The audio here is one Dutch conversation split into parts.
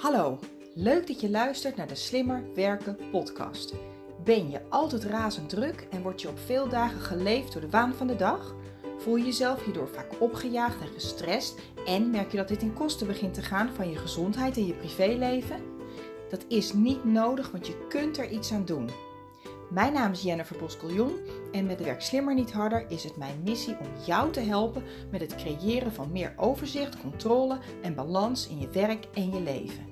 Hallo, leuk dat je luistert naar de Slimmer Werken podcast. Ben je altijd razend druk en word je op veel dagen geleefd door de waan van de dag? Voel je jezelf hierdoor vaak opgejaagd en gestrest en merk je dat dit in kosten begint te gaan van je gezondheid en je privéleven? Dat is niet nodig, want je kunt er iets aan doen. Mijn naam is Jennifer Boskeljon en met Werk Slimmer Niet Harder is het mijn missie om jou te helpen met het creëren van meer overzicht, controle en balans in je werk en je leven.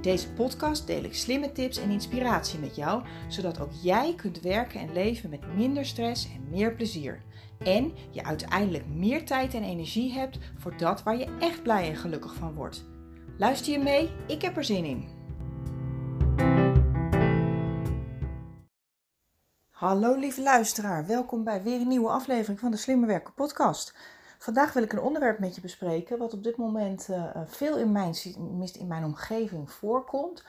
In deze podcast deel ik slimme tips en inspiratie met jou, zodat ook jij kunt werken en leven met minder stress en meer plezier. En je uiteindelijk meer tijd en energie hebt voor dat waar je echt blij en gelukkig van wordt. Luister je mee? Ik heb er zin in. Hallo lieve luisteraar, welkom bij weer een nieuwe aflevering van de Slimme Werken podcast. Vandaag wil ik een onderwerp met je bespreken wat op dit moment uh, veel in mijn, in mijn omgeving voorkomt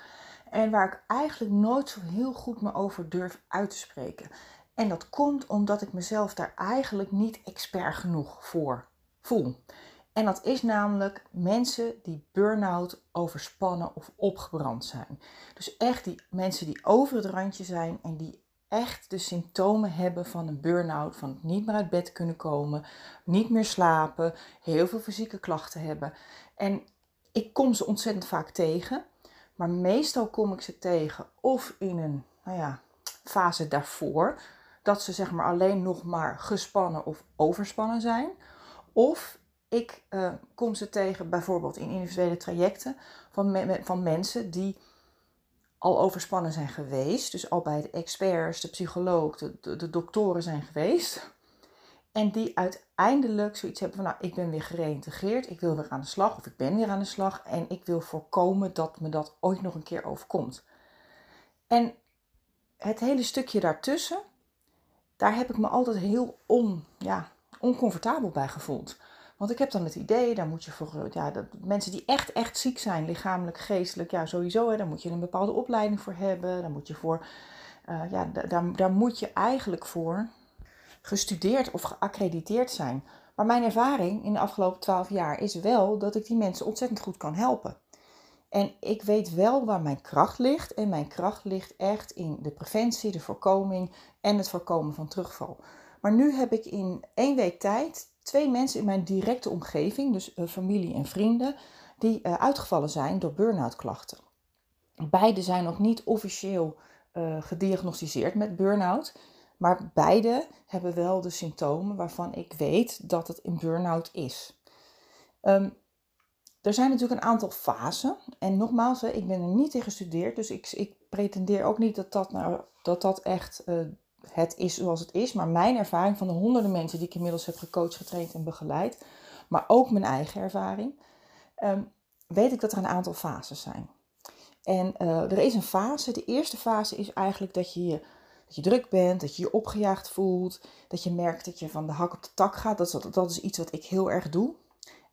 en waar ik eigenlijk nooit zo heel goed me over durf uit te spreken. En dat komt omdat ik mezelf daar eigenlijk niet expert genoeg voor voel. En dat is namelijk mensen die burn-out, overspannen of opgebrand zijn. Dus echt die mensen die over het randje zijn en die echt de symptomen hebben van een burn-out, van niet meer uit bed kunnen komen, niet meer slapen, heel veel fysieke klachten hebben. En ik kom ze ontzettend vaak tegen, maar meestal kom ik ze tegen of in een nou ja, fase daarvoor, dat ze zeg maar alleen nog maar gespannen of overspannen zijn. Of ik uh, kom ze tegen bijvoorbeeld in individuele trajecten van, van mensen die al overspannen zijn geweest. Dus al bij de experts, de psycholoog, de, de, doktoren zijn geweest. En die uiteindelijk zoiets hebben van, nou, ik ben weer gereïntegreerd, ik wil weer aan de slag of ik ben weer aan de slag en ik wil voorkomen dat me dat ooit nog een keer overkomt. En het hele stukje daartussen, daar heb ik me altijd heel on, ja, oncomfortabel bij gevoeld. Want ik heb dan het idee, daar moet je voor, ja, dat mensen die echt, echt ziek zijn, lichamelijk, geestelijk, ja, sowieso, hè, daar moet je een bepaalde opleiding voor hebben. Daar moet je voor, uh, ja, daar, daar moet je eigenlijk voor gestudeerd of geaccrediteerd zijn. Maar mijn ervaring in de afgelopen twaalf jaar is wel dat ik die mensen ontzettend goed kan helpen. En ik weet wel waar mijn kracht ligt. En mijn kracht ligt echt in de preventie, de voorkoming en het voorkomen van terugval. Maar nu heb ik in één week tijd twee mensen in mijn directe omgeving, dus uh, familie en vrienden, die uh, uitgevallen zijn door burn-out klachten. Beide zijn nog niet officieel uh, gediagnosticeerd met burn-out, maar beide hebben wel de symptomen waarvan ik weet dat het een burn-out is. Um, er zijn natuurlijk een aantal fasen. En nogmaals, ik ben er niet in gestudeerd, dus ik, ik pretendeer ook niet dat dat, nou, dat, dat echt het is zoals het is. Maar mijn ervaring van de honderden mensen die ik inmiddels heb gecoacht, getraind en begeleid, maar ook mijn eigen ervaring, ehm, weet ik dat er een aantal fases zijn. En uh, er is een fase. De eerste fase is eigenlijk dat je, dat je druk bent, dat je je opgejaagd voelt, dat je merkt dat je van de hak op de tak gaat. Dat is, iets wat ik heel erg doe.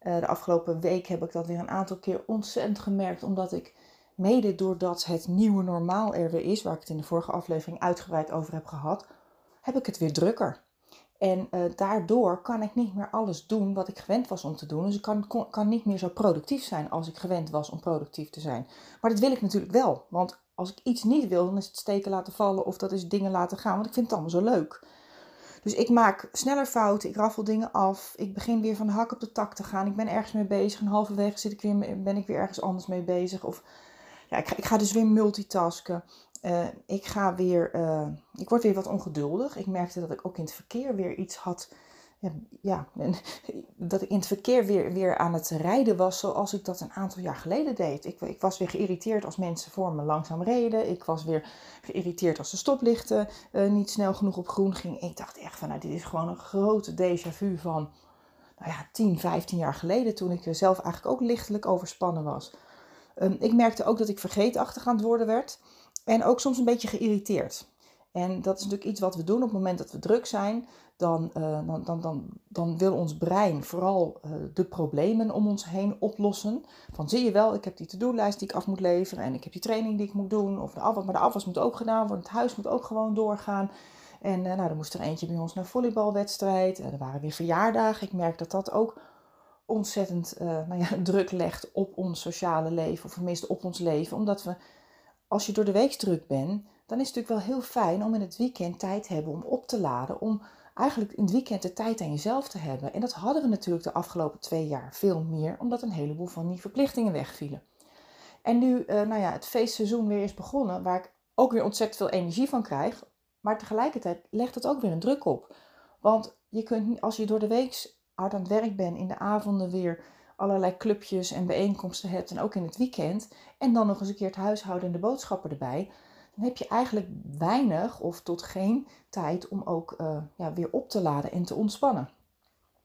Uh, de afgelopen week heb ik dat weer een aantal keer ontzettend gemerkt, omdat ik mede doordat het nieuwe normaal er weer is, waar ik het in de vorige aflevering uitgebreid over heb gehad, heb ik het weer drukker. En uh, daardoor kan ik niet meer alles doen wat ik gewend was om te doen. Dus ik kan, kan niet meer zo productief zijn als ik gewend was om productief te zijn. Maar dat wil ik natuurlijk wel. Want als ik iets niet wil, dan is het steken laten vallen of dat is dingen laten gaan. Want ik vind het allemaal zo leuk. Dus ik maak sneller fouten, ik raffel dingen af. Ik begin weer van de hak op de tak te gaan. Ik ben ergens mee bezig en halverwege zit ik weer, ben ik weer ergens anders mee bezig. Of ja, ik, ga, dus weer multitasken. Uh, ik ga weer, uh, ik word weer wat ongeduldig. Ik merkte dat ik ook in het verkeer weer iets had. Ja, ja dat ik in het verkeer weer, weer aan het rijden was zoals ik dat een aantal jaar geleden deed. Ik, ik was weer geïrriteerd als mensen voor me langzaam reden. Ik was weer geïrriteerd als de stoplichten niet snel genoeg op groen gingen. Ik dacht echt van, nou, dit is gewoon een grote déjà vu van, nou ja, 10, 15 jaar geleden. Toen ik zelf eigenlijk ook lichtelijk overspannen was. Um, ik merkte ook dat ik vergeetachtig aan het worden werd. En ook soms een beetje geïrriteerd. En dat is natuurlijk iets wat we doen op het moment dat we druk zijn. Dan, uh, dan, dan, dan, wil ons brein vooral uh, de problemen om ons heen oplossen. Van zie je wel, ik heb die to-do-lijst die ik af moet leveren. En ik heb die training die ik moet doen. Of de afwas, maar de afwas moet ook gedaan worden. Het huis moet ook gewoon doorgaan. En uh, nou, dan moest er eentje bij ons naar volleybalwedstrijd. er waren weer verjaardagen. Ik merk dat dat ook ontzettend uh, nou ja, druk legt op ons sociale leven, of tenminste op ons leven. Omdat we, als je door de week druk bent, dan is het natuurlijk wel heel fijn om in het weekend tijd te hebben om op te laden. Om eigenlijk in het weekend de tijd aan jezelf te hebben. En dat hadden we natuurlijk de afgelopen twee jaar veel meer, omdat een heleboel van die verplichtingen wegvielen. En nu uh, nou ja, het feestseizoen weer is begonnen, waar ik ook weer ontzettend veel energie van krijg. Maar tegelijkertijd legt het ook weer een druk op. Want je kunt, als je door de week hard aan het werk bent, in de avonden weer allerlei clubjes en bijeenkomsten hebt en ook in het weekend, en dan nog eens een keer het huishouden en de boodschappen erbij, dan heb je eigenlijk weinig of tot geen tijd om ook uh, ja, weer op te laden en te ontspannen.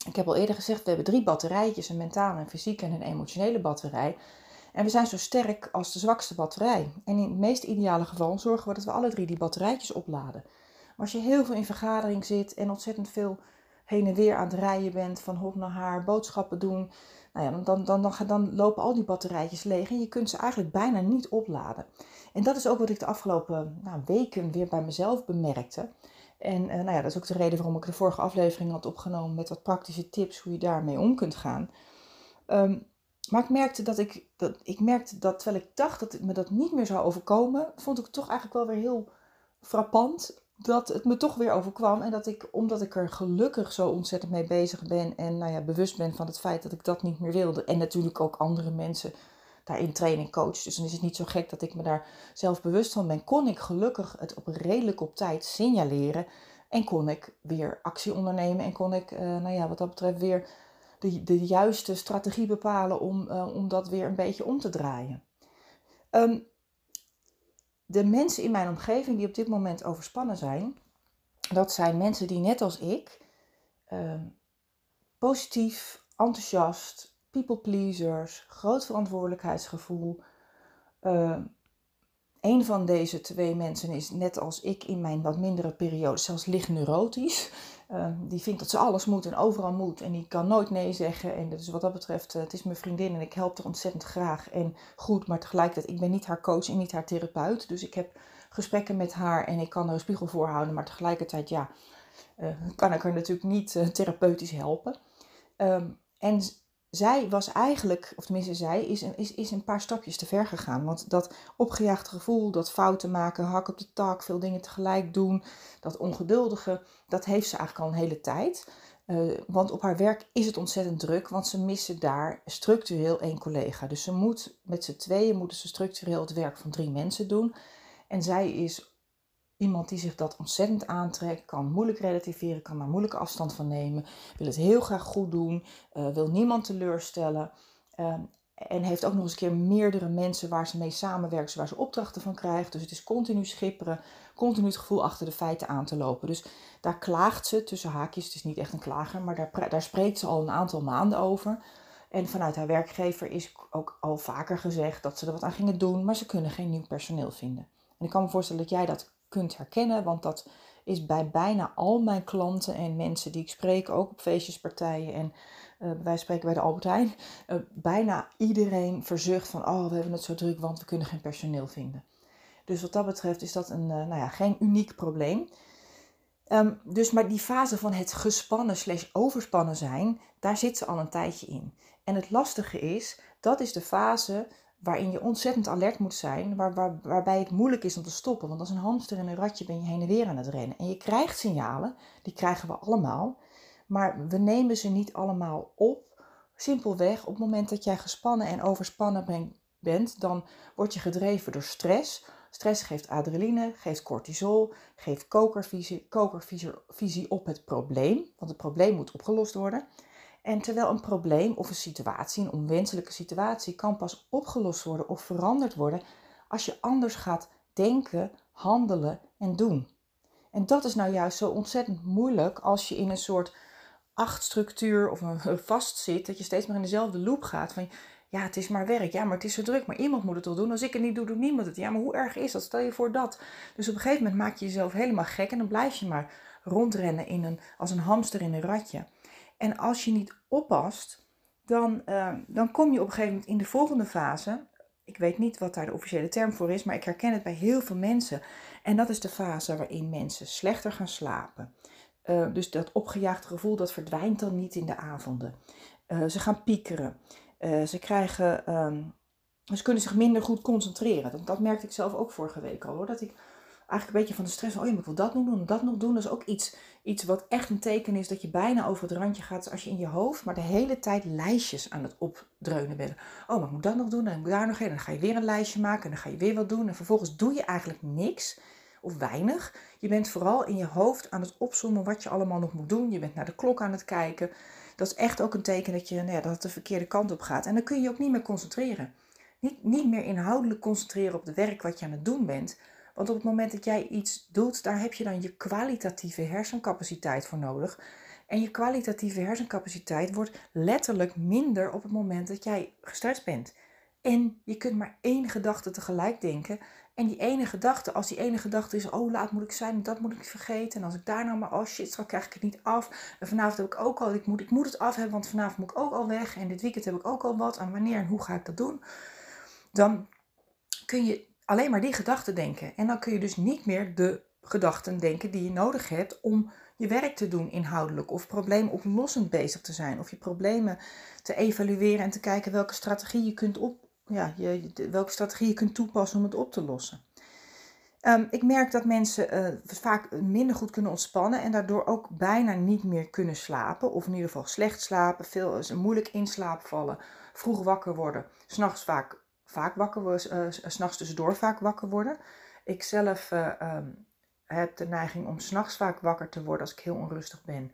Ik heb al eerder gezegd, we hebben drie batterijtjes, een mentale, een fysieke en een emotionele batterij. En we zijn zo sterk als de zwakste batterij. En in het meest ideale geval zorgen we dat we alle drie die batterijtjes opladen. Maar als je heel veel in vergadering zit en ontzettend veel en weer aan het rijden bent, van hop naar haar, boodschappen doen, nou ja, dan, dan, dan, lopen al die batterijtjes leeg en je kunt ze eigenlijk bijna niet opladen. En dat is ook wat ik de afgelopen nou, weken weer bij mezelf bemerkte. En uh, nou ja, dat is ook de reden waarom ik de vorige aflevering had opgenomen met wat praktische tips hoe je daarmee om kunt gaan. Um, maar ik merkte dat ik, dat, ik merkte dat terwijl ik dacht dat me dat niet meer zou overkomen, vond ik het toch eigenlijk wel weer heel frappant dat het me toch weer overkwam. En dat ik, omdat ik er gelukkig zo ontzettend mee bezig ben en nou ja, bewust ben van het feit dat ik dat niet meer wilde. En natuurlijk ook andere mensen daarin training coach. Dus dan is het niet zo gek dat ik me daar zelf bewust van ben. Kon ik gelukkig het op redelijk op tijd signaleren. En kon ik weer actie ondernemen. En kon ik, uh, nou ja, wat dat betreft weer de, de juiste strategie bepalen om, uh, om dat weer een beetje om te draaien. Um, de mensen in mijn omgeving die op dit moment overspannen zijn, dat zijn mensen die net als ik uh, positief, enthousiast, people pleasers, groot verantwoordelijkheidsgevoel. Uh, een van deze twee mensen is net als ik in mijn wat mindere periode zelfs licht neurotisch. Ehm, die vindt dat ze alles moet en overal moet. En die kan nooit nee zeggen. En dus wat dat betreft, uh, het is mijn vriendin en ik help haar ontzettend graag en goed. Maar tegelijkertijd, ik ben niet haar coach en niet haar therapeut. Dus ik heb gesprekken met haar en ik kan er een spiegel voor houden. Maar tegelijkertijd, ja, uh, kan ik haar natuurlijk niet uh, therapeutisch helpen. Um, en zij was eigenlijk, of tenminste zij, is een, is, is een paar stapjes te ver gegaan. Want dat opgejaagde gevoel, dat fouten maken, hak op de tak, veel dingen tegelijk doen, dat ongeduldige, dat heeft ze eigenlijk al een hele tijd. Uh, want op haar werk is het ontzettend druk, want ze missen daar structureel één collega. Dus ze moet met z'n tweeën moeten ze structureel het werk van drie mensen doen. En zij is Iemand die zich dat ontzettend aantrekt, kan moeilijk relativeren, kan daar moeilijke afstand van nemen, wil het heel graag goed doen, uh, wil niemand teleurstellen. Uh, en heeft ook nog eens een keer meerdere mensen waar ze mee samenwerkt, waar ze opdrachten van krijgt. Dus het is continu schipperen, continu het gevoel achter de feiten aan te lopen. Dus daar klaagt ze tussen haakjes. Het is niet echt een klager, maar daar, daar spreekt ze al een aantal maanden over. En vanuit haar werkgever is ook al vaker gezegd dat ze er wat aan gingen doen, maar ze kunnen geen nieuw personeel vinden. En ik kan me voorstellen dat jij dat kunt herkennen. Want dat is bij bijna al mijn klanten en mensen die ik spreek, ook op feestjespartijen en uh, wij spreken bij de Albert Heijn, uh, bijna iedereen verzucht van, oh we hebben het zo druk, want we kunnen geen personeel vinden. Dus wat dat betreft is dat een, uh, nou ja, geen uniek probleem. Um, dus maar die fase van het gespannen slash overspannen zijn, daar zit ze al een tijdje in. En het lastige is, dat is de fase waarin je ontzettend alert moet zijn, waar, waar, waarbij het moeilijk is om te stoppen. Want als een hamster en een ratje ben je heen en weer aan het rennen. En je krijgt signalen, die krijgen we allemaal, maar we nemen ze niet allemaal op. Simpelweg, op het moment dat jij gespannen en overspannen bent, dan word je gedreven door stress. Stress geeft adrenaline, geeft cortisol, geeft kokervisie, kokervisie op het probleem, want het probleem moet opgelost worden. En terwijl een probleem of een situatie, een onwenselijke situatie, kan pas opgelost worden of veranderd worden als je anders gaat denken, handelen en doen. En dat is nou juist zo ontzettend moeilijk als je in een soort achtstructuur of een vast zit, dat je steeds maar in dezelfde loop gaat. Van ja, het is maar werk, ja, maar het is zo druk, maar iemand moet het wel doen. Als ik het niet doe, doet niemand het. Ja, maar hoe erg is dat? Stel je voor dat. Dus op een gegeven moment maak je jezelf helemaal gek en dan blijf je maar rondrennen in een, als een hamster in een ratje. En als je niet oppast, dan, uh, dan kom je op een gegeven moment in de volgende fase. Ik weet niet wat daar de officiële term voor is, maar ik herken het bij heel veel mensen. En dat is de fase waarin mensen slechter gaan slapen, dus dat opgejaagde gevoel, dat verdwijnt dan niet in de avonden. ze gaan piekeren. ze krijgen... Ehm, ze kunnen zich minder goed concentreren. Dat, dat merkte ik zelf ook vorige week al hoor. Dat ik eigenlijk een beetje van de stress. Oh, je moet wel dat nog doen, dat nog doen. Dat is ook iets, iets wat echt een teken is dat je bijna over het randje gaat. Als je in je hoofd maar de hele tijd lijstjes aan het opdreunen bent. Oh, maar ik moet dat nog doen en ik moet daar nog heen. En dan ga je weer een lijstje maken en dan ga je weer wat doen. En vervolgens doe je eigenlijk niks of weinig. Je bent vooral in je hoofd aan het opzommen wat je allemaal nog moet doen. Je bent naar de klok aan het kijken. Dat is echt ook een teken dat, je, nou ja, dat het de verkeerde kant op gaat. En dan kun je je ook niet meer concentreren. Niet, niet meer inhoudelijk concentreren op het werk wat je aan het doen bent. Want op het moment dat jij iets doet, daar heb je dan je kwalitatieve hersencapaciteit voor nodig. En je kwalitatieve hersencapaciteit wordt letterlijk minder op het moment dat jij gestrest bent. En je kunt maar één gedachte tegelijk denken. En die ene gedachte, als die ene gedachte is, oh laat moet ik zijn, dat moet ik vergeten. En als ik daar nou maar, oh shit, straks krijg ik het niet af. En vanavond heb ik ook al, ik moet, ik moet het af hebben, want vanavond moet ik ook al weg. En dit weekend heb ik ook al wat. En wanneer en hoe ga ik dat doen? Dan kun je alleen maar die gedachten denken. En dan kun je dus niet meer de gedachten denken die je nodig hebt om je werk te doen inhoudelijk. Of probleemoplossend bezig te zijn. Of je problemen te evalueren en te kijken welke strategie je kunt, op, ja, je, welke strategie je kunt toepassen om het op te lossen. Ehm, ik merk dat mensen uh, vaak minder goed kunnen ontspannen en daardoor ook bijna niet meer kunnen slapen. Of in ieder geval slecht slapen, veel, moeilijk in slaap vallen, vroeg wakker worden. S'nachts vaak vaak wakker worden, uh, s'nachts tussendoor vaak wakker worden. Ik zelf uh, um, heb de neiging om s'nachts vaak wakker te worden als ik heel onrustig ben.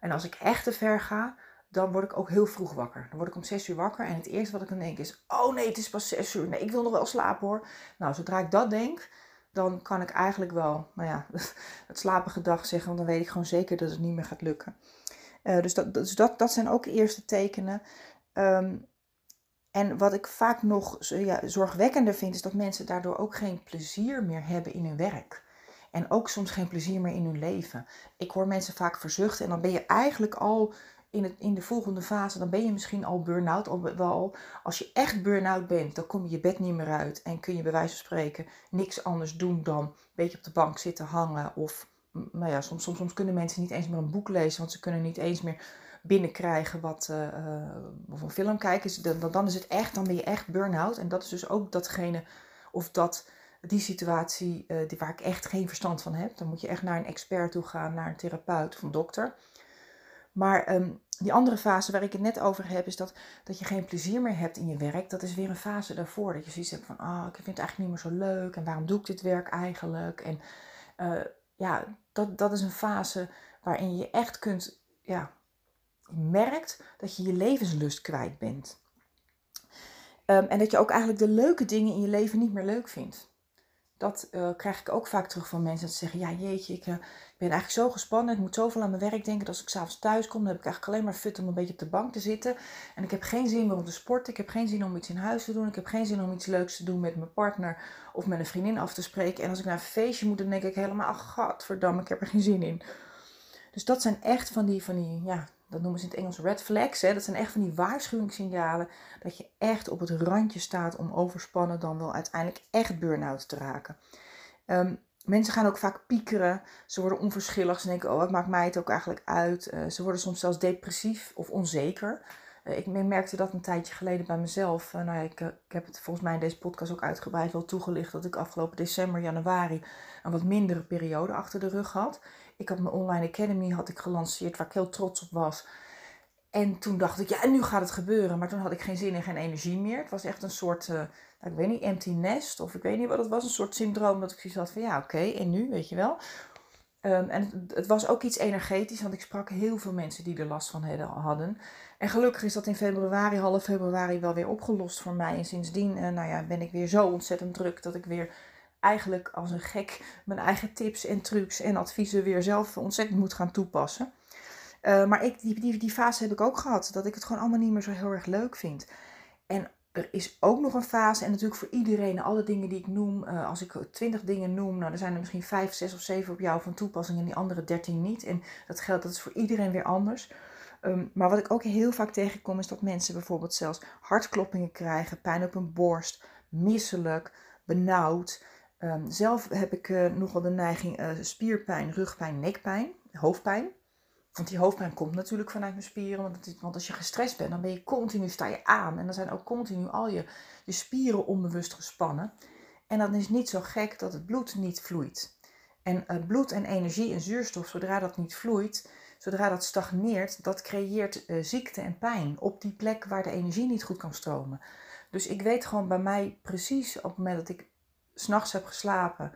En als ik echt te ver ga, dan word ik ook heel vroeg wakker. Dan word ik om 6 uur wakker en het eerste wat ik dan denk is: Oh nee, het is pas 6 uur. Nee, ik wil nog wel slapen hoor. Nou, zodra ik dat denk, dan kan ik eigenlijk wel, nou ja, het slapen dag zeggen, want dan weet ik gewoon zeker dat het niet meer gaat lukken. Dus dat, dus dat, dat zijn ook eerste tekenen. Um, en wat ik vaak nog ja, zorgwekkender vind, is dat mensen daardoor ook geen plezier meer hebben in hun werk. En ook soms geen plezier meer in hun leven. Ik hoor mensen vaak verzuchten en dan ben je eigenlijk al in, het, in de volgende fase, dan ben je misschien al burn-out. Al, als je echt burn-out bent, dan kom je je bed niet meer uit en kun je bij wijze van spreken niks anders doen dan een beetje op de bank zitten hangen. Of nou ja, soms, soms, soms kunnen mensen niet eens meer een boek lezen, want ze kunnen niet eens meer binnenkrijgen wat, uh, of een film kijken, dan, dan is het echt, dan ben je echt burn-out. En dat is dus ook datgene, of dat, die situatie uh, die, waar ik echt geen verstand van heb. Dan moet je echt naar een expert toe gaan, naar een therapeut of een dokter. Maar ehm, die andere fase waar ik het net over heb, is dat, dat je geen plezier meer hebt in je werk. Dat is weer een fase daarvoor. Dat je zoiets hebt van, ah, ik vind het eigenlijk niet meer zo leuk. En waarom doe ik dit werk eigenlijk? En ja, dat, dat is een fase waarin je echt kunt, ja, merkt dat je je levenslust kwijt bent. Ehm, en dat je ook eigenlijk de leuke dingen in je leven niet meer leuk vindt. Dat uh, krijg ik ook vaak terug van mensen dat zeggen: Ja, jeetje, ik, uh, ben eigenlijk zo gespannen. Ik moet zoveel aan mijn werk denken. Dat als ik s'avonds thuis kom, dan heb ik eigenlijk alleen maar fut om een beetje op de bank te zitten. En ik heb geen zin meer om te sporten. Ik heb geen zin om iets in huis te doen. Ik heb geen zin om iets leuks te doen met mijn partner of met een vriendin af te spreken. En als ik naar een feestje moet, dan denk ik helemaal: Ach, godverdamme, ik heb er geen zin in. Dus dat zijn echt van die, van die ja, dat noemen ze in het Engels red flags. Hè? Dat zijn echt van die waarschuwingssignalen dat je echt op het randje staat om overspannen dan wel uiteindelijk echt burn-out te raken. Um, mensen gaan ook vaak piekeren. Ze worden onverschillig. Ze denken, oh, wat maakt mij het ook eigenlijk uit? Uh, ze worden soms zelfs depressief of onzeker. Uh, ik merkte dat een tijdje geleden bij mezelf. Uh, nou ja, ik, ik, heb het volgens mij in deze podcast ook uitgebreid wel toegelicht dat ik afgelopen december, januari een wat mindere periode achter de rug had. Ik had mijn online academy had ik gelanceerd waar ik heel trots op was. En toen dacht ik, ja, en nu gaat het gebeuren. Maar toen had ik geen zin en geen energie meer. Het was echt een soort, uh, ik weet niet, empty nest. Of ik weet niet wat het was. Een soort syndroom dat ik zoiets had van, ja, oké, en nu, weet je wel. Um, en het, was ook iets energetisch, want ik sprak heel veel mensen die er last van hadden. En gelukkig is dat in februari, half februari, wel weer opgelost voor mij. En sindsdien uh, nou ja, ben ik weer zo ontzettend druk dat ik weer eigenlijk als een gek mijn eigen tips en trucs en adviezen weer zelf ontzettend moet gaan toepassen. Uh, maar ik, die, die, fase heb ik ook gehad, dat ik het gewoon allemaal niet meer zo heel erg leuk vind. En er is ook nog een fase, en natuurlijk voor iedereen, alle dingen die ik noem, uh, als ik twintig dingen noem, nou, er zijn er misschien vijf, zes of zeven op jou van toepassing en die andere dertien niet. En dat geldt, dat is voor iedereen weer anders. Um, maar wat ik ook heel vaak tegenkom, is dat mensen bijvoorbeeld zelfs hartkloppingen krijgen, pijn op hun borst, misselijk, benauwd. Um, zelf heb ik uh, nogal de neiging uh, spierpijn, rugpijn, nekpijn. hoofdpijn. Want die hoofdpijn komt natuurlijk vanuit mijn spieren. Want, want als je gestrest bent, dan ben je continu, sta je aan. En dan zijn ook continu al je, je spieren onbewust gespannen. En dan is niet zo gek dat het bloed niet vloeit. En uh, bloed en energie en zuurstof, zodra dat niet vloeit, zodra dat stagneert, dat creëert uh, ziekte en pijn op die plek waar de energie niet goed kan stromen. Dus ik weet gewoon bij mij precies op het moment dat ik s'nachts heb geslapen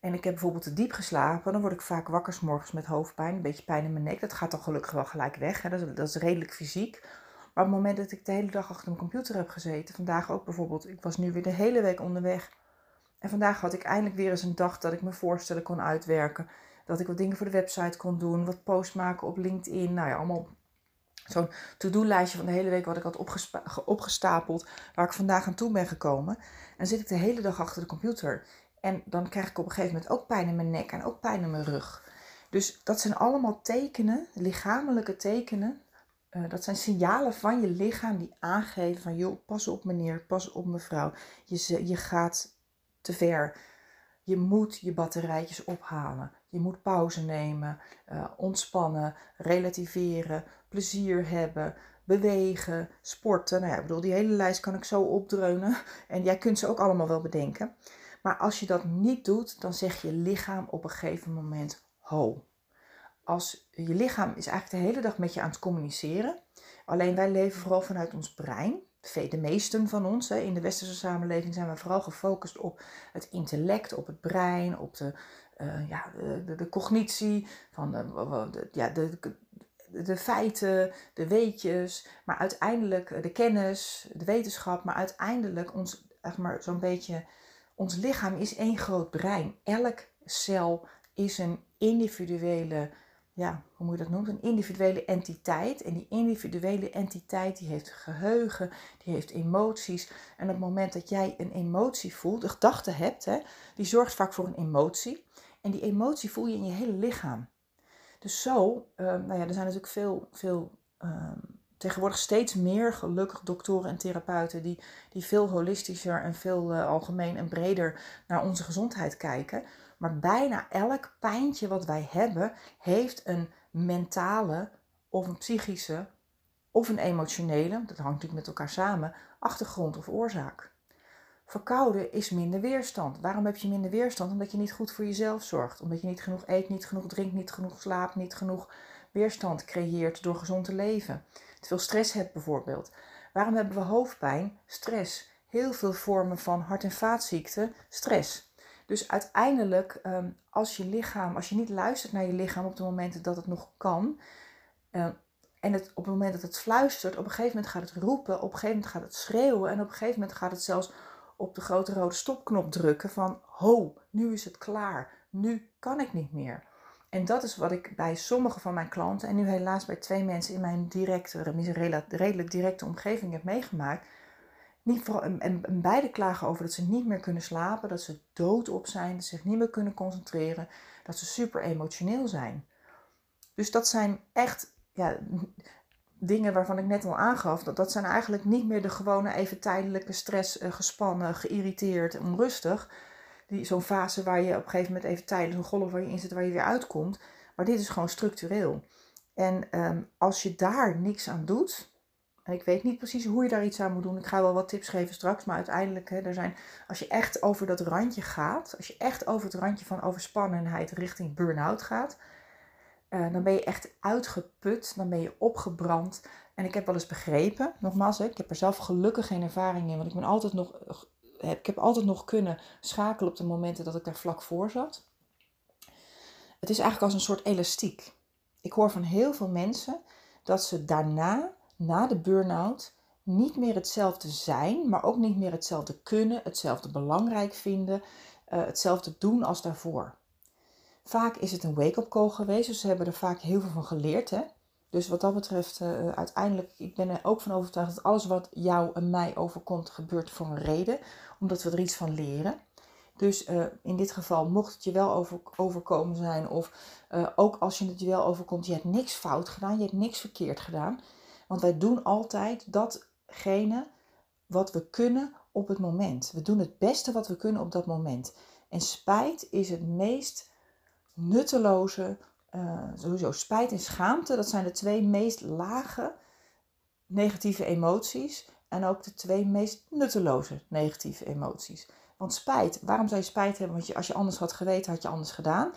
en ik heb bijvoorbeeld te diep geslapen, dan word ik vaak wakker s morgens met hoofdpijn, een beetje pijn in mijn nek. Dat gaat dan gelukkig wel gelijk weg, hè? Dat, is, dat is redelijk fysiek. Maar op het moment dat ik de hele dag achter mijn computer heb gezeten, vandaag ook bijvoorbeeld, ik was nu weer de hele week onderweg. En vandaag had ik eindelijk weer eens een dag dat ik me voorstellen kon uitwerken. Dat ik wat dingen voor de website kon doen, wat posts maken op LinkedIn. Nou ja, allemaal zo'n to-do-lijstje van de hele week wat ik had opgestapeld, waar ik vandaag aan toe ben gekomen. En dan zit ik de hele dag achter de computer. En dan krijg ik op een gegeven moment ook pijn in mijn nek en ook pijn in mijn rug. Dus dat zijn allemaal tekenen, lichamelijke tekenen. Uh, dat zijn signalen van je lichaam die aangeven van joh, pas op meneer, pas op mevrouw. Je, je gaat te ver. Je moet je batterijtjes ophalen. Je moet pauze nemen, uh, ontspannen, relativeren, plezier hebben, bewegen, sporten. Nou ja, ik bedoel, die hele lijst kan ik zo opdreunen. En jij kunt ze ook allemaal wel bedenken. Maar als je dat niet doet, dan zegt je lichaam op een gegeven moment ho. Als je lichaam is eigenlijk de hele dag met je aan het communiceren. Alleen wij leven vooral vanuit ons brein. De meesten van ons in de westerse samenleving zijn we vooral gefocust op het intellect, op het brein, op de, uh, ja, de, cognitie, van de, ja, de, de feiten, de weetjes, maar uiteindelijk de kennis, de wetenschap, maar uiteindelijk ons, zeg maar, zo'n beetje ons lichaam is één groot brein. Elk cel is een individuele, ja, hoe moet je dat noemen? Een individuele entiteit. En die individuele entiteit die heeft geheugen, die heeft emoties. En op het moment dat jij een emotie voelt, een gedachte hebt, hè, die zorgt vaak voor een emotie. En die emotie voel je in je hele lichaam. Dus zo, uh, nou ja, er zijn natuurlijk veel, veel uh, tegenwoordig steeds meer gelukkig doktoren en therapeuten die, die veel holistischer en veel uh, algemeen en breder naar onze gezondheid kijken. Maar bijna elk pijntje wat wij hebben, heeft een mentale of een psychische of een emotionele, dat hangt natuurlijk met elkaar samen, achtergrond of oorzaak. Verkouden is minder weerstand. Waarom heb je minder weerstand? Omdat je niet goed voor jezelf zorgt. Omdat je niet genoeg eet, niet genoeg drinkt, niet genoeg slaapt, niet genoeg weerstand creëert door gezond te leven te veel stress hebt bijvoorbeeld. Waarom hebben we hoofdpijn? Stress. Heel veel vormen van hart- en vaatziekten, stress. Dus uiteindelijk, ehm, als je lichaam, als je niet luistert naar je lichaam op de momenten dat het nog kan, ehm, en het, op het moment dat het fluistert, op een gegeven moment gaat het roepen, op een gegeven moment gaat het schreeuwen en op een gegeven moment gaat het zelfs op de grote rode stopknop drukken van ho, nu is het klaar, nu kan ik niet meer. En dat is wat ik bij sommige van mijn klanten en nu helaas bij twee mensen in mijn directe, redelijk directe omgeving heb meegemaakt. Niet voor, en, en beide klagen over dat ze niet meer kunnen slapen, dat ze doodop zijn, dat ze zich niet meer kunnen concentreren, dat ze super emotioneel zijn. Dus dat zijn echt ja, dingen waarvan ik net al aangaf, dat, dat zijn eigenlijk niet meer de gewone even tijdelijke stress, eh, gespannen, geïrriteerd, onrustig zo'n fase waar je op een gegeven moment even tijdens een golf waar je in zit, waar je weer uitkomt. Maar dit is gewoon structureel. En ehm, als je daar niks aan doet, en ik weet niet precies hoe je daar iets aan moet doen. Ik ga wel wat tips geven straks, maar uiteindelijk, hè, er zijn, als je echt over dat randje gaat, als je echt over het randje van overspannenheid richting burn-out gaat, uh, dan ben je echt uitgeput, dan ben je opgebrand. En ik heb wel eens begrepen, nogmaals, ik heb er zelf gelukkig geen ervaring in, want ik ben altijd nog ik heb altijd nog kunnen schakelen op de momenten dat ik daar vlak voor zat. Het is eigenlijk als een soort elastiek. Ik hoor van heel veel mensen dat ze daarna, na de burn-out, niet meer hetzelfde zijn, maar ook niet meer hetzelfde kunnen, hetzelfde belangrijk vinden, hetzelfde doen als daarvoor. Vaak is het een wake-up call geweest, dus ze hebben er vaak heel veel van geleerd. Hè? Dus wat dat betreft, uh, uiteindelijk, ik ben er ook van overtuigd dat alles wat jou en mij overkomt, gebeurt voor een reden, omdat we er iets van leren. Dus uh, in dit geval, mocht het je wel over, overkomen zijn, of ook als je het je wel overkomt, je hebt niks fout gedaan, je hebt niks verkeerd gedaan. Want wij doen altijd datgene wat we kunnen op het moment. We doen het beste wat we kunnen op dat moment. En spijt is het meest nutteloze, uh, sowieso spijt en schaamte, dat zijn de twee meest lage negatieve emoties. En ook de twee meest nutteloze negatieve emoties. Want spijt, waarom zou je spijt hebben? Want je, als je anders had geweten, had je anders gedaan.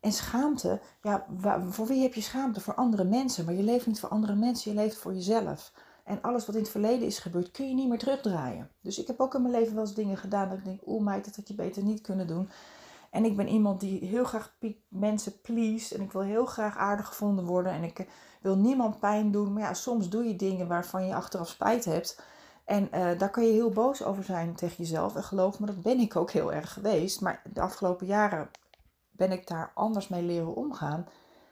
En schaamte, ja, voor wie heb je schaamte? Voor andere mensen. Maar je leeft niet voor andere mensen, je leeft voor jezelf. En alles wat in het verleden is gebeurd, kun je niet meer terugdraaien. Dus ik heb ook in mijn leven wel eens dingen gedaan dat ik denk, oeh meid, dat had je beter niet kunnen doen. En ik ben iemand die heel graag mensen please. En ik wil heel graag aardig gevonden worden. En ik eh, wil niemand pijn doen. Maar ja, soms doe je dingen waarvan je achteraf spijt hebt. En uh, daar kan je heel boos over zijn tegen jezelf. En geloof me, dat ben ik ook heel erg geweest. Maar de afgelopen jaren ben ik daar anders mee leren omgaan.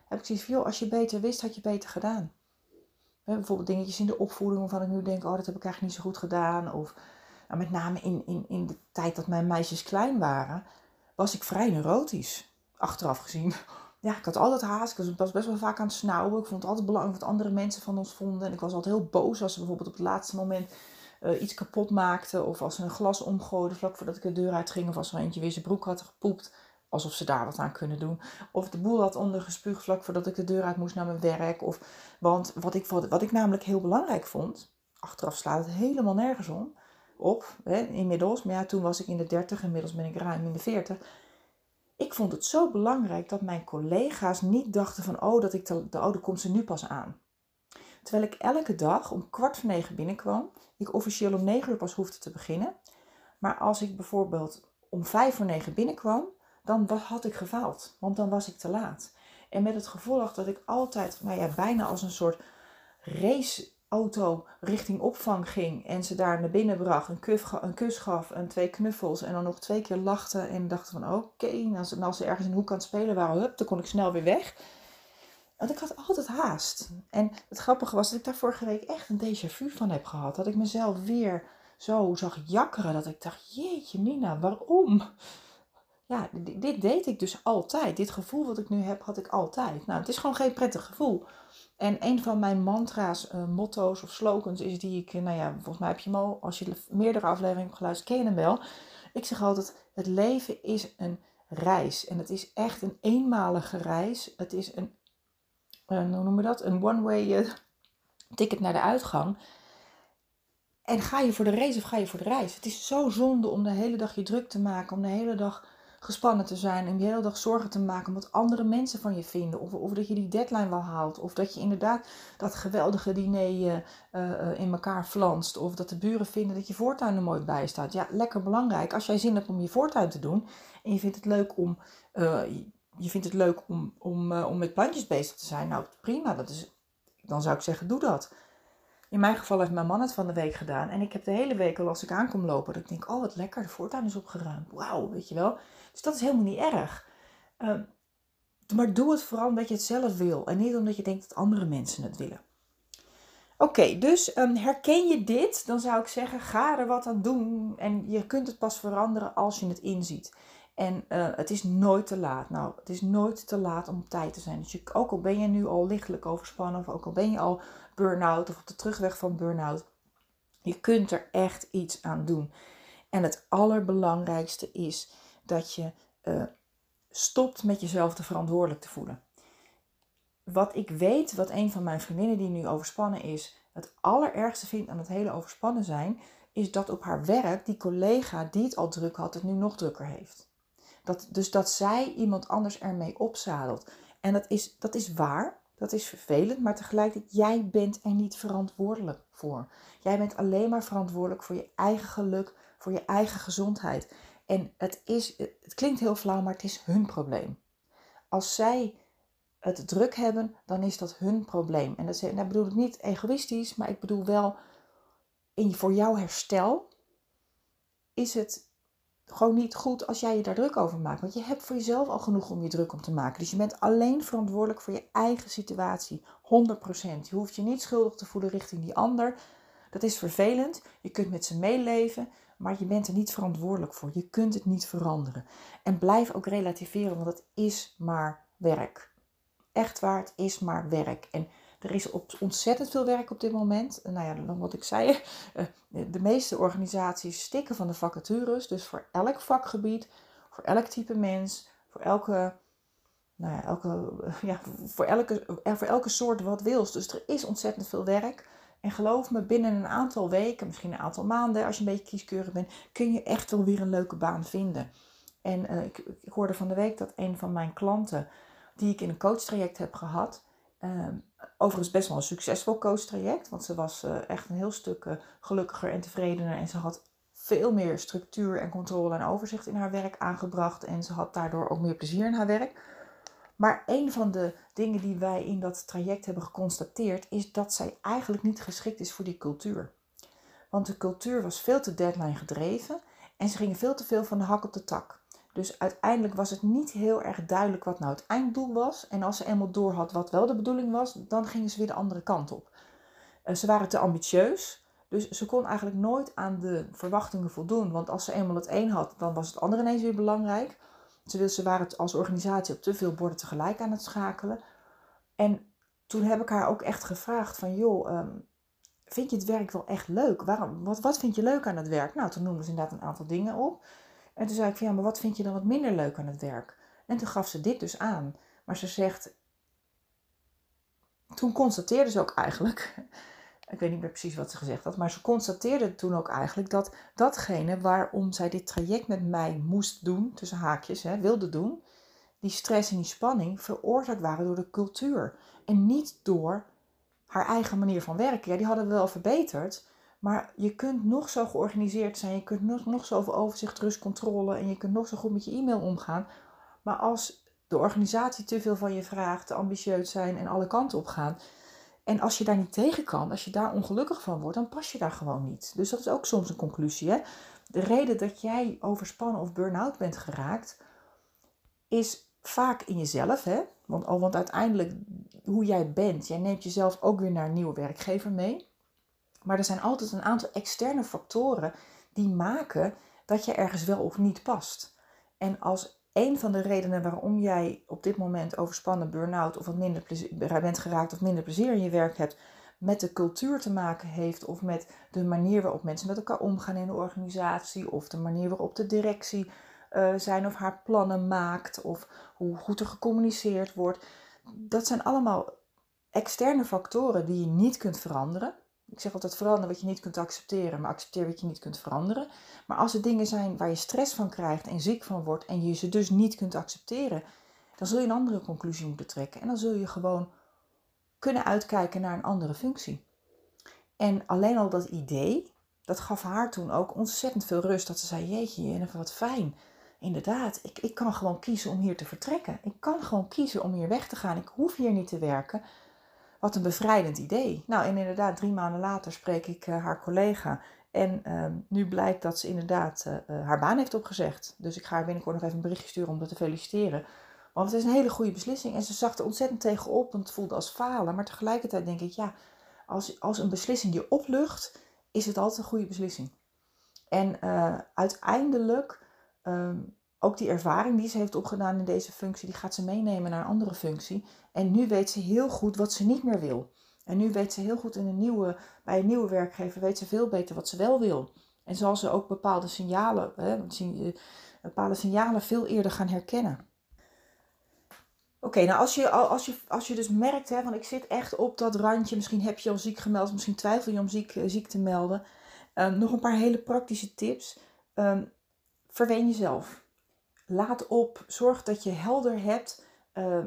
Heb ik zoiets van, joh, als je beter wist, had je beter gedaan. bijvoorbeeld dingetjes in de opvoeding waarvan ik nu denk, oh, dat heb ik eigenlijk niet zo goed gedaan. Of nou, met name in, in, in de tijd dat mijn meisjes klein waren, was ik vrij neurotisch. Achteraf gezien. Ja, ik had altijd haast. Ik was best wel vaak aan het snauwen. Ik vond het altijd belangrijk wat andere mensen van ons vonden. En ik was altijd heel boos als ze bijvoorbeeld op het laatste moment uh, iets kapot maakten. Of als ze een glas omgooiden vlak voordat ik de deur uitging. Of als er eentje weer zijn broek had gepoept. Alsof ze daar wat aan kunnen doen. Of de boel had ondergespuugd vlak voordat ik de deur uit moest naar mijn werk. Of, want wat ik, wat ik namelijk heel belangrijk vond. Achteraf slaat het helemaal nergens om. Op, hè, inmiddels. Maar toen was ik in de 30. Inmiddels ben ik ruim in de 40. Ik vond het zo belangrijk dat mijn collega's niet dachten van... Oh, dat ik de, de oude komt ze nu pas aan. Terwijl ik elke dag om kwart voor negen binnenkwam. Ik officieel om negen uur pas hoefde te beginnen. Maar als ik bijvoorbeeld om vijf voor negen binnenkwam, dan had ik gefaald. Want dan was ik te laat. En met het gevolg dat ik altijd, nou ja, bijna als een soort raceauto richting opvang ging. En ze daar naar binnen bracht, een, kuf, een kus gaf en twee knuffels. En dan nog twee keer lachte en dacht van oké. En als, ze ergens de hoek aan het spelen waren, hup, dan kon ik snel weer weg. Want ik had altijd haast. En het grappige was dat ik daar vorige week echt een déjà vu van heb gehad. Dat ik mezelf weer zo zag jakkeren. Dat ik dacht, jeetje Nina, waarom? Ja, dit deed ik dus altijd. Dit gevoel wat ik nu heb, had ik altijd. Nou, het is gewoon geen prettig gevoel. En een van mijn mantra's, uh, motto's of slogans is die ik, nou ja, volgens mij heb je hem al, als je meerdere afleveringen hebt geluisterd, ken je hem wel. Ik zeg altijd, het leven is een reis. En het is echt een eenmalige reis. Het is een hoe noemen we dat? Een one-way eh, ticket naar de uitgang. En ga je voor de race of ga je voor de reis? Het is zo zonde om de hele dag je druk te maken, om de hele dag gespannen te zijn en de hele dag zorgen te maken om wat andere mensen van je vinden. Of, of dat je die deadline wel haalt. Of dat je inderdaad dat geweldige diner uh, in elkaar flanst. Of dat de buren vinden dat je voortuin er mooi bij staat. Ja, lekker belangrijk. Als jij zin hebt om je voortuin te doen en je vindt het leuk om je vindt het leuk om, om, om met plantjes bezig te zijn. Nou, prima. Dat is, dan zou ik zeggen, doe dat. In mijn geval heeft mijn man het van de week gedaan. En ik heb de hele week al als ik aankom lopen, dat ik denk, oh wat lekker, de voortuin is opgeruimd. Wauw, weet je wel. Dus dat is helemaal niet erg. Uh, maar doe het vooral omdat je het zelf wil. En niet omdat je denkt dat andere mensen het willen. Oké, dus um, herken je dit? Dan zou ik zeggen, ga er wat aan doen. En je kunt het pas veranderen als je het inziet. En uh, het is nooit te laat. Nou, het is nooit te laat om tijd te zijn. Dus ook al ben je nu al lichtelijk overspannen, of ook al ben je al burn-out of op de terugweg van burn-out, je kunt er echt iets aan doen. En het allerbelangrijkste is dat je uh, stopt met jezelf te verantwoordelijk te voelen. Wat ik weet, wat een van mijn vriendinnen die nu overspannen is, het allerergste vindt aan het hele overspannen zijn, is dat op haar werk die collega die het al druk had, het nu nog drukker heeft. Dat, dus dat zij iemand anders ermee opzadelt. En dat is, dat is waar, dat is vervelend, maar tegelijkertijd, jij bent er niet verantwoordelijk voor. Jij bent alleen maar verantwoordelijk voor je eigen geluk, voor je eigen gezondheid. En het, is, het klinkt heel flauw, maar het is hun probleem. Als zij het druk hebben, dan is dat hun probleem. En dat, bedoel ik niet egoïstisch, maar ik bedoel wel in, voor jouw herstel is het gewoon niet goed als jij je daar druk over maakt. Want je hebt voor jezelf al genoeg om je druk om te maken. Dus je bent alleen verantwoordelijk voor je eigen situatie. 100%. Je hoeft je niet schuldig te voelen richting die ander. Dat is vervelend. Je kunt met ze meeleven. Maar je bent er niet verantwoordelijk voor. Je kunt het niet veranderen. En blijf ook relativeren, want het is maar werk. Echt waar, het is maar werk. En er is ontzettend veel werk op dit moment. Nou ja, wat ik zei, eh, de meeste organisaties stikken van de vacatures. Dus voor elk vakgebied, voor elk type mens, voor elke nou ja, elke, ja, voor, elke, voor elke soort wat wils. Dus er is ontzettend veel werk. En geloof me, binnen een aantal weken, misschien een aantal maanden, als je een beetje kieskeurig bent, kun je echt wel weer een leuke baan vinden. En ik, ik, hoorde van de week dat een van mijn klanten, die ik in een coachtraject heb gehad, uh, overigens best wel een succesvol coachtraject, want ze was uh, echt een heel stuk gelukkiger en tevredener en ze had veel meer structuur en controle en overzicht in haar werk aangebracht en ze had daardoor ook meer plezier in haar werk. Maar een van de dingen die wij in dat traject hebben geconstateerd is dat zij eigenlijk niet geschikt is voor die cultuur. Want de cultuur was veel te deadline gedreven en ze gingen veel te veel van de hak op de tak. Dus uiteindelijk was het niet heel erg duidelijk wat nou het einddoel was. En als ze eenmaal door had wat wel de bedoeling was, dan gingen ze weer de andere kant op. Eh, ze waren te ambitieus, dus ze kon eigenlijk nooit aan de verwachtingen voldoen. Want als ze eenmaal het een had, dan was het ander ineens weer belangrijk. Ze, ze waren als organisatie op te veel borden tegelijk aan het schakelen. En toen heb ik haar ook echt gevraagd van, joh, ehm, vind je het werk wel echt leuk? Waarom, wat, wat vind je leuk aan het werk? Nou, toen noemde ze inderdaad een aantal dingen op. En toen zei ik van, ja, maar wat vind je dan wat minder leuk aan het werk? En toen gaf ze dit dus aan. Maar ze zegt, toen constateerde ze ook eigenlijk ik weet niet meer precies wat ze gezegd had, maar ze constateerde toen ook eigenlijk dat datgene waarom zij dit traject met mij moest doen, tussen haakjes, hè, wilde doen, die stress en die spanning veroorzaakt waren door de cultuur en niet door haar eigen manier van werken. Ja, die hadden we wel verbeterd, maar je kunt nog zo georganiseerd zijn, je kunt nog, nog zoveel overzicht, rust, controle en je kunt nog zo goed met je e-mail omgaan. Maar als de organisatie te veel van je vraagt, te ambitieus zijn en alle kanten op gaan, en als je daar niet tegen kan, als je daar ongelukkig van wordt, dan pas je daar gewoon niet. Dus dat is ook soms een conclusie. Hè? De reden dat jij overspannen of burn-out bent geraakt, is vaak in jezelf. Hè? Want, want uiteindelijk, hoe jij bent, jij neemt jezelf ook weer naar een nieuwe werkgever mee. Maar er zijn altijd een aantal externe factoren die maken dat je ergens wel of niet past. En als een van de redenen waarom jij op dit moment overspannen, burn-out of wat minder plezier, bent geraakt of minder plezier in je werk hebt, met de cultuur te maken heeft of met de manier waarop mensen met elkaar omgaan in de organisatie of de manier waarop de directie uh, zijn of haar plannen maakt of hoe goed er gecommuniceerd wordt. Dat zijn allemaal externe factoren die je niet kunt veranderen. Ik zeg altijd verander wat je niet kunt accepteren, maar accepteer wat je niet kunt veranderen. Maar als er dingen zijn waar je stress van krijgt en ziek van wordt en je ze dus niet kunt accepteren, dan zul je een andere conclusie moeten trekken. En dan zul je gewoon kunnen uitkijken naar een andere functie. En alleen al dat idee, dat gaf haar toen ook ontzettend veel rust. Dat ze zei, jeetje wat fijn. Inderdaad, ik, ik kan gewoon kiezen om hier te vertrekken. Ik kan gewoon kiezen om hier weg te gaan. Ik hoef hier niet te werken. Wat een bevrijdend idee. Nou, en inderdaad, drie maanden later spreek ik uh, haar collega. En uh, nu blijkt dat ze inderdaad uh, haar baan heeft opgezegd. Dus ik ga haar binnenkort nog even een berichtje sturen om dat te feliciteren. Want het is een hele goede beslissing. En ze zag er ontzettend tegenop, want het voelde als falen. Maar tegelijkertijd denk ik, ja, als, als een beslissing je oplucht, is het altijd een goede beslissing. En uiteindelijk ehm, ook die ervaring die ze heeft opgedaan in deze functie, die gaat ze meenemen naar een andere functie. En nu weet ze heel goed wat ze niet meer wil. En nu weet ze heel goed in een nieuwe, bij een nieuwe werkgever, weet ze veel beter wat ze wel wil. En zal ze ook bepaalde signalen, hè, eh, bepaalde signalen veel eerder gaan herkennen. Oké, nou als je, als, je, als je dus merkt, hè, want ik zit echt op dat randje, misschien heb je al ziek gemeld, misschien twijfel je om ziek, eh, ziek te melden. Um, nog een paar hele praktische tips. Um, verwen jezelf laat op, zorg dat je helder hebt uh,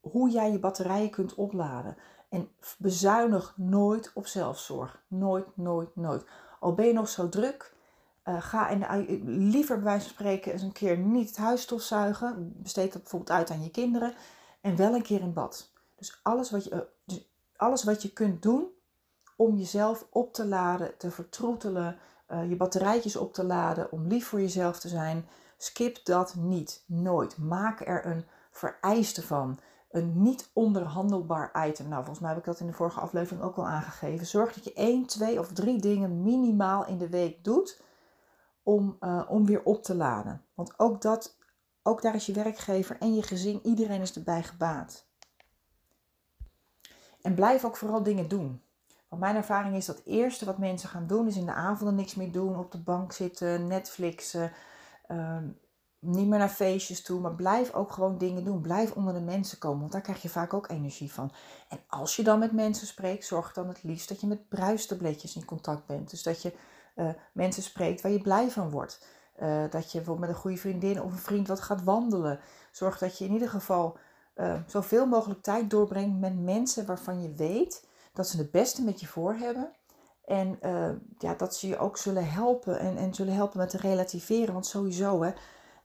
hoe jij je batterijen kunt opladen. En bezuinig nooit op zelfzorg. Nooit, nooit, nooit. Al ben je nog zo druk, uh, ga in de, liever bij wijze van spreken eens een keer niet het huis stofzuigen. Besteed dat bijvoorbeeld uit aan je kinderen. En wel een keer in bad. Dus alles wat je, uh, dus alles wat je kunt doen om jezelf op te laden, te vertroetelen, uh, je batterijtjes op te laden, om lief voor jezelf te zijn. Skip dat niet. Nooit. Maak er een vereiste van. Een niet onderhandelbaar item. Nou, volgens mij heb ik dat in de vorige aflevering ook al aangegeven. Zorg dat je één, twee of drie dingen minimaal in de week doet om, uh, om weer op te laden. Want ook, dat, ook daar is je werkgever en je gezin, iedereen is erbij gebaat. En blijf ook vooral dingen doen. Want mijn ervaring is dat het eerste wat mensen gaan doen, is in de avonden niks meer doen, op de bank zitten, Netflixen, Ehm, niet meer naar feestjes toe, maar blijf ook gewoon dingen doen. Blijf onder de mensen komen, want daar krijg je vaak ook energie van. En als je dan met mensen spreekt, zorg dan het liefst dat je met bruistabletjes in contact bent. Dus dat je uh, mensen spreekt waar je blij van wordt. Uh, dat je bijvoorbeeld met een goede vriendin of een vriend wat gaat wandelen. Zorg dat je in ieder geval uh, zoveel mogelijk tijd doorbrengt met mensen waarvan je weet dat ze het beste met je voor hebben. En ja, dat ze je ook zullen helpen en, en zullen helpen met te relativeren. Want sowieso, hè,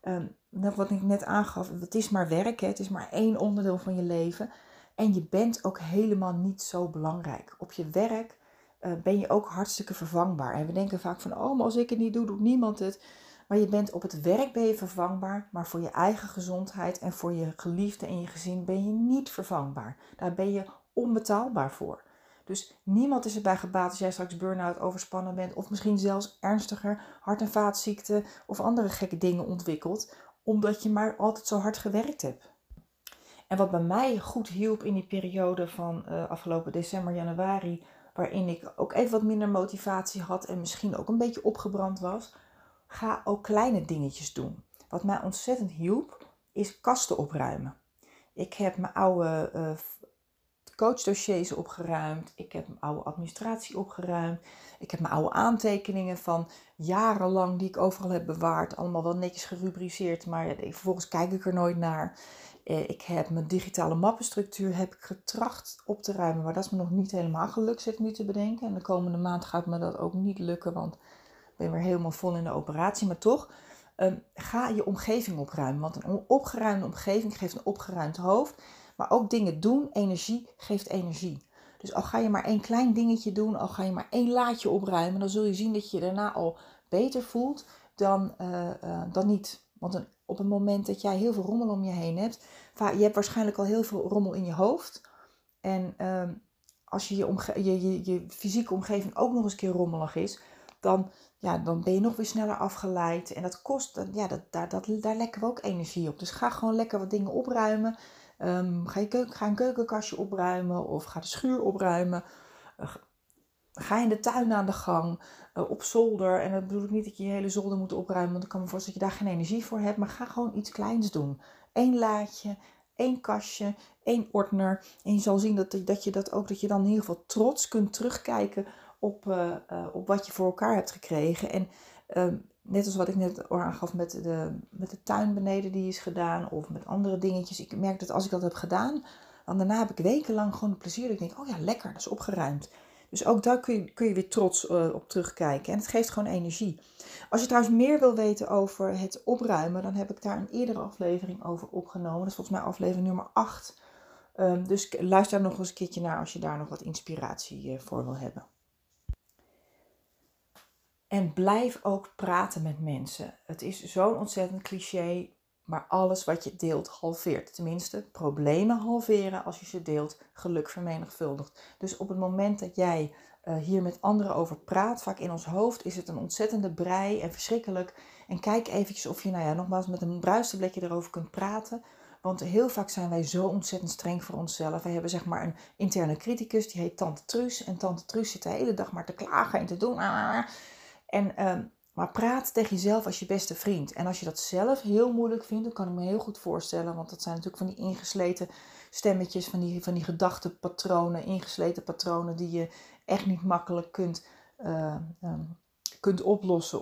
um, wat ik net aangaf, het is maar werk, hè, het is maar één onderdeel van je leven. En je bent ook helemaal niet zo belangrijk. Op je werk uh, ben je ook hartstikke vervangbaar. En we denken vaak van, oh, maar als ik het niet doe, doet niemand het. Maar je bent op het werk ben je vervangbaar, maar voor je eigen gezondheid en voor je geliefde en je gezin ben je niet vervangbaar. Daar ben je onbetaalbaar voor. Dus niemand is erbij gebaat als jij straks burn-out overspannen bent of misschien zelfs ernstiger hart- en vaatziekten of andere gekke dingen ontwikkelt, omdat je maar altijd zo hard gewerkt hebt. En wat bij mij goed hielp in die periode van uh, afgelopen december, januari, waarin ik ook even wat minder motivatie had en misschien ook een beetje opgebrand was, ga ook kleine dingetjes doen. Wat mij ontzettend hielp, is kasten opruimen. Ik heb mijn oude uh, coachdossiers opgeruimd. Ik heb mijn oude administratie opgeruimd. Ik heb mijn oude aantekeningen van jarenlang die ik overal heb bewaard. Allemaal wel netjes gerubriceerd, maar vervolgens kijk ik er nooit naar. Eh, ik heb mijn digitale mappenstructuur heb ik getracht op te ruimen, maar dat is me nog niet helemaal gelukt, zit nu te bedenken. En de komende maand gaat me dat ook niet lukken, want ik ben weer helemaal vol in de operatie. Maar toch, ehm, ga je omgeving opruimen, want een opgeruimde omgeving geeft een opgeruimd hoofd. Maar ook dingen doen, energie geeft energie. Dus al ga je maar één klein dingetje doen, al ga je maar één laadje opruimen, dan zul je zien dat je je daarna al beter voelt dan, uh, uh, dan niet. Want op het moment dat jij heel veel rommel om je heen hebt, je hebt waarschijnlijk al heel veel rommel in je hoofd. En ehm, als je je, je, je, je, fysieke omgeving ook nog eens keer rommelig is, dan, ja, dan ben je nog weer sneller afgeleid. En dat kost, ja, dat, daar, dat, daar lekken we ook energie op. Dus ga gewoon lekker wat dingen opruimen. Um, ga, je keuken, een keukenkastje opruimen of ga de schuur opruimen. Uh, ga in de tuin aan de gang. Eh, op zolder. En dat bedoel ik niet dat je je hele zolder moet opruimen, want ik kan me voorstellen dat je daar geen energie voor hebt. Maar ga gewoon iets kleins doen. Eén laadje, één kastje, één ordner. En je zal zien dat, dat je dat ook, dat je dan in ieder geval trots kunt terugkijken op, uh, op wat je voor elkaar hebt gekregen. En ehm, net als wat ik net aangaf met de, met de tuin beneden die is gedaan, of met andere dingetjes. Ik merk dat als ik dat heb gedaan, dan daarna heb ik wekenlang gewoon plezier. Ik denk, oh ja, lekker, dat is opgeruimd. Dus ook daar kun je, kun je weer trots uh, op terugkijken. En het geeft gewoon energie. Als je trouwens meer wil weten over het opruimen, dan heb ik daar een eerdere aflevering over opgenomen. Dat is volgens mij aflevering nummer 8. Um, ehm, dus luister daar nog eens een keertje naar als je daar nog wat inspiratie uh, voor wil hebben. En blijf ook praten met mensen. Het is zo'n ontzettend cliché, maar alles wat je deelt halveert. Tenminste, problemen halveren als je ze deelt, geluk vermenigvuldigt. Dus op het moment dat jij uh, hier met anderen over praat, vaak in ons hoofd, is het een ontzettende brei en verschrikkelijk. En kijk eventjes of je, nou ja, nogmaals met een bruistabletje erover kunt praten. Want heel vaak zijn wij zo ontzettend streng voor onszelf. Wij hebben zeg maar een interne criticus, die heet Tante Truus. En Tante Truus zit de hele dag maar te klagen en te doen. En uh, maar praat tegen jezelf als je beste vriend. En als je dat zelf heel moeilijk vindt, dan kan ik me heel goed voorstellen. Want dat zijn natuurlijk van die ingesleten stemmetjes, van die, van die gedachtepatronen, ingesleten patronen die je echt niet makkelijk kunt, uh, um, kunt oplossen.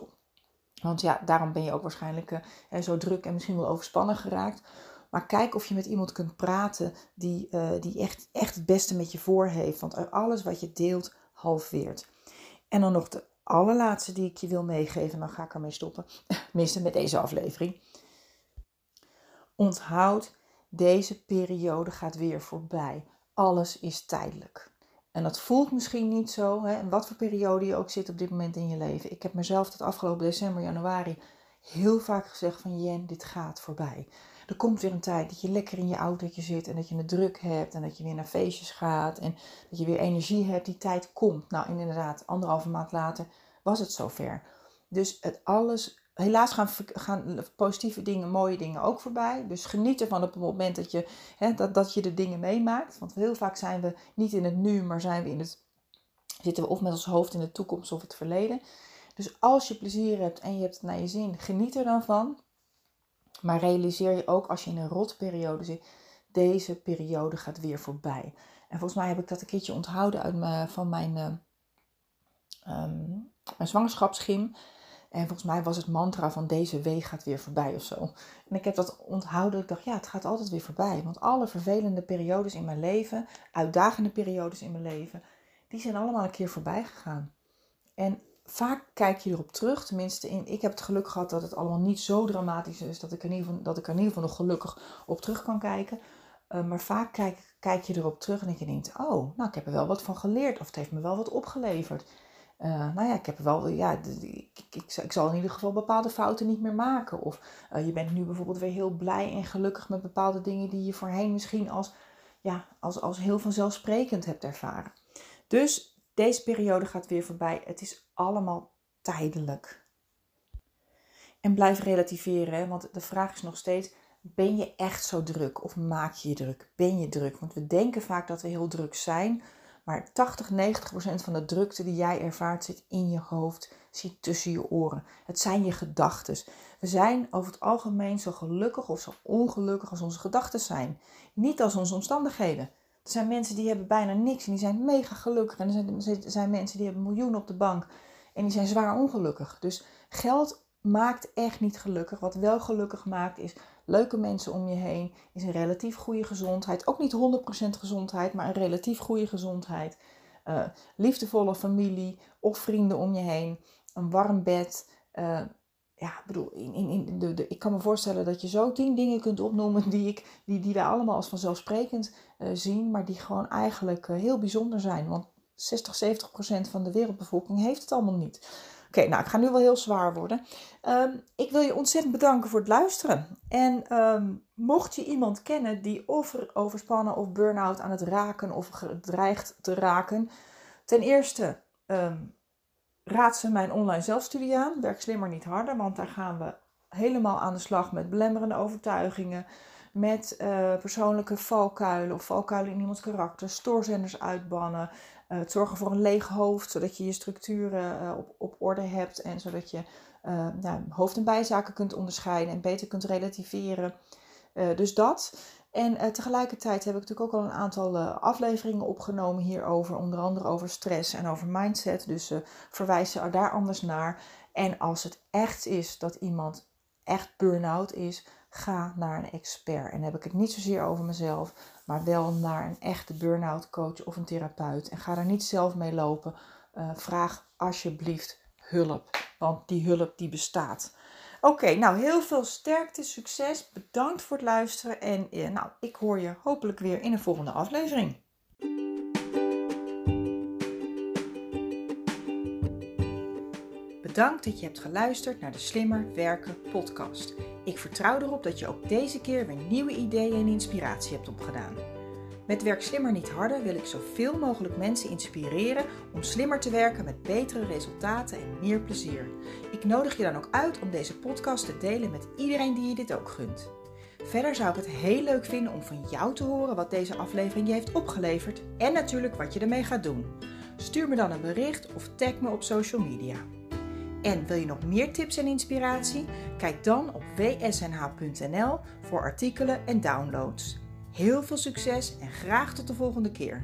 Want ja, daarom ben je ook waarschijnlijk uh, zo druk en misschien wel overspannen geraakt. Maar kijk of je met iemand kunt praten die, uh, die echt, echt het beste met je voor heeft. Want alles wat je deelt, halveert. En dan nog de allerlaatste die ik je wil meegeven, dan ga ik ermee stoppen. Tenminste met deze aflevering. Onthoud, deze periode gaat weer voorbij. Alles is tijdelijk. En dat voelt misschien niet zo, hè, wat voor periode je ook zit op dit moment in je leven. Ik heb mezelf het afgelopen december, januari heel vaak gezegd van Jen, dit gaat voorbij. Er komt weer een tijd dat je lekker in je autootje zit en dat je het druk hebt en dat je weer naar feestjes gaat en dat je weer energie hebt. Die tijd komt. Nou, inderdaad, anderhalve maand later was het zover. Dus het alles, helaas gaan, gaan positieve dingen, mooie dingen ook voorbij. Dus geniet ervan op het moment dat je, hè, dat, dat je de dingen meemaakt. Want heel vaak zijn we niet in het nu, maar zijn we in het, zitten we of met ons hoofd in de toekomst of het verleden. Dus als je plezier hebt en je hebt het naar je zin, geniet er dan van. Maar realiseer je ook als je in een rotperiode zit, deze periode gaat weer voorbij. En volgens mij heb ik dat een keertje onthouden uit mijn, van mijn, uh, mijn. En volgens mij was het mantra van deze week gaat weer voorbij of zo. En ik heb dat onthouden. Ik dacht, ja, het gaat altijd weer voorbij. Want alle vervelende periodes in mijn leven, uitdagende periodes in mijn leven, die zijn allemaal een keer voorbij gegaan. En vaak kijk je erop terug. Tenminste, in, ik heb het geluk gehad dat het allemaal niet zo dramatisch is dat ik, in ieder geval, dat ik er in ieder geval nog gelukkig op terug kan kijken. Uh, maar vaak kijk, kijk je erop terug en dat je denkt, oh, nou, ik heb er wel wat van geleerd. Of het heeft me wel wat opgeleverd. Uh, nou ja, ik heb wel, ja, ik, ik, ik, zal in ieder geval bepaalde fouten niet meer maken. Of uh, je bent nu bijvoorbeeld weer heel blij en gelukkig met bepaalde dingen die je voorheen misschien als, ja, als, als heel vanzelfsprekend hebt ervaren. Dus deze periode gaat weer voorbij. Het is allemaal tijdelijk. En blijf relativeren, want de vraag is nog steeds: ben je echt zo druk of maak je je druk? Ben je druk? Want we denken vaak dat we heel druk zijn, maar 80, 90 procent van de drukte die jij ervaart zit in je hoofd, zit tussen je oren. Het zijn je gedachten. We zijn over het algemeen zo gelukkig of zo ongelukkig als onze gedachten zijn. Niet als onze omstandigheden. Er zijn mensen die hebben bijna niks en die zijn mega gelukkig. En er zijn, er zijn mensen die hebben miljoenen op de bank en die zijn zwaar ongelukkig. Dus geld maakt echt niet gelukkig. Wat wel gelukkig maakt is leuke mensen om je heen, is een relatief goede gezondheid. Ook niet 100% gezondheid, maar een relatief goede gezondheid. Uh, liefdevolle familie of vrienden om je heen. Een warm bed. Uh, ja, bedoel, in, in, in de, de, ik kan me voorstellen dat je zo tien dingen kunt opnoemen die, ik, die, die wij allemaal als vanzelfsprekend uh, zien, maar die gewoon eigenlijk heel bijzonder zijn. Want 60, 70 procent van de wereldbevolking heeft het allemaal niet. Oké, nou, ik ga nu wel heel zwaar worden. Um, ik wil je ontzettend bedanken voor het luisteren. En um, mocht je iemand kennen die of overspannen of burn-out aan het raken of dreigt te raken, ten eerste um, raad ze mijn online zelfstudie aan. Werk slimmer, niet harder, want daar gaan we helemaal aan de slag met belemmerende overtuigingen, met uh, persoonlijke valkuilen of valkuilen in iemands karakter, stoorzenders uitbannen, uh, het zorgen voor een leeg hoofd, zodat je je structuren uh, op, op orde hebt en zodat je nou, hoofd- en bijzaken kunt onderscheiden en beter kunt relativeren. dus dat. En tegelijkertijd heb ik natuurlijk ook al een aantal afleveringen opgenomen hierover, onder andere over stress en over mindset. Dus verwijs ze daar anders naar. En als het echt is dat iemand echt burn-out is, ga naar een expert. En dan heb ik het niet zozeer over mezelf, maar wel naar een echte burn-out coach of een therapeut. En ga daar niet zelf mee lopen. Uh, vraag alsjeblieft hulp, want die hulp die bestaat. Oké, nou heel veel sterkte, succes. Bedankt voor het luisteren en eh, nou, ik hoor je hopelijk weer in een volgende aflevering. Bedankt dat je hebt geluisterd naar de Slimmer Werken podcast. Ik vertrouw erop dat je ook deze keer weer nieuwe ideeën en inspiratie hebt opgedaan. Met Werk Slimmer Niet Harder wil ik zoveel mogelijk mensen inspireren om slimmer te werken met betere resultaten en meer plezier. Ik nodig je dan ook uit om deze podcast te delen met iedereen die je dit ook gunt. Verder zou ik het heel leuk vinden om van jou te horen wat deze aflevering je heeft opgeleverd en natuurlijk wat je ermee gaat doen. Stuur me dan een bericht of tag me op social media. En wil je nog meer tips en inspiratie? Kijk dan op wsnh.nl voor artikelen en downloads. Heel veel succes en graag tot de volgende keer.